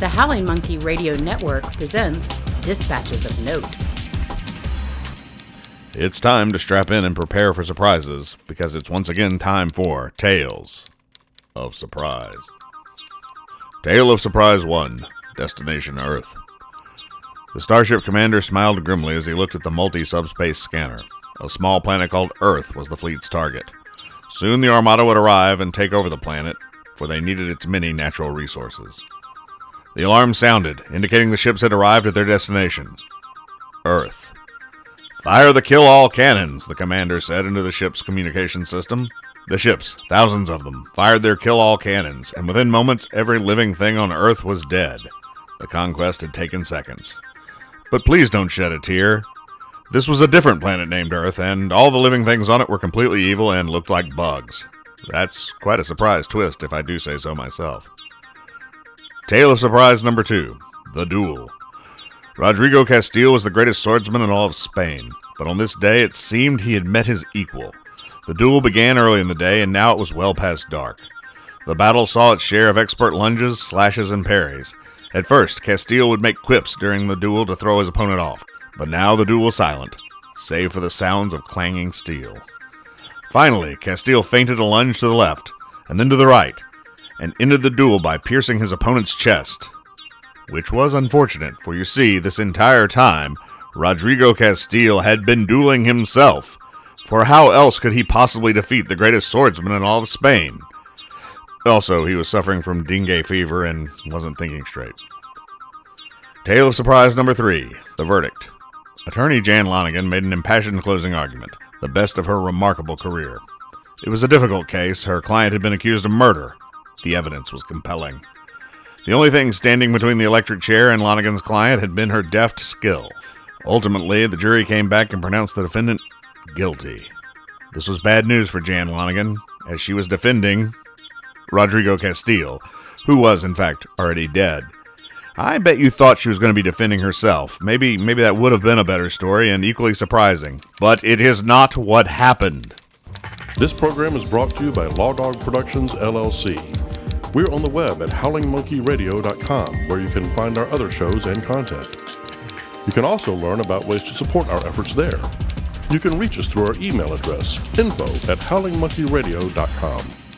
The Howling Monkey Radio Network presents Dispatches of Note. It's time to strap in and prepare for surprises because it's once again time for Tales of Surprise. Tale of Surprise 1 Destination Earth. The Starship commander smiled grimly as he looked at the multi subspace scanner. A small planet called Earth was the fleet's target. Soon the Armada would arrive and take over the planet, for they needed its many natural resources. The alarm sounded, indicating the ships had arrived at their destination Earth. Fire the kill all cannons, the commander said into the ship's communication system. The ships, thousands of them, fired their kill all cannons, and within moments every living thing on Earth was dead. The conquest had taken seconds. But please don't shed a tear. This was a different planet named Earth, and all the living things on it were completely evil and looked like bugs. That's quite a surprise twist, if I do say so myself. Tale of surprise number two The Duel. Rodrigo Castile was the greatest swordsman in all of Spain, but on this day it seemed he had met his equal. The duel began early in the day, and now it was well past dark. The battle saw its share of expert lunges, slashes, and parries. At first, Castile would make quips during the duel to throw his opponent off, but now the duel was silent, save for the sounds of clanging steel. Finally, Castile feinted a lunge to the left, and then to the right, and ended the duel by piercing his opponent's chest. Which was unfortunate, for you see, this entire time, Rodrigo Castile had been dueling himself. For how else could he possibly defeat the greatest swordsman in all of Spain? Also, he was suffering from dengue fever and wasn't thinking straight. Tale of surprise number three The Verdict. Attorney Jan Lonigan made an impassioned closing argument, the best of her remarkable career. It was a difficult case. Her client had been accused of murder, the evidence was compelling. The only thing standing between the electric chair and Lonigan's client had been her deft skill. Ultimately, the jury came back and pronounced the defendant guilty. This was bad news for Jan Lonigan, as she was defending Rodrigo Castile, who was, in fact, already dead. I bet you thought she was going to be defending herself. Maybe, maybe that would have been a better story and equally surprising. But it is not what happened. This program is brought to you by Law Dog Productions, LLC. We're on the web at howlingmonkeyradio.com, where you can find our other shows and content. You can also learn about ways to support our efforts there. You can reach us through our email address, info at howlingmonkeyradio.com.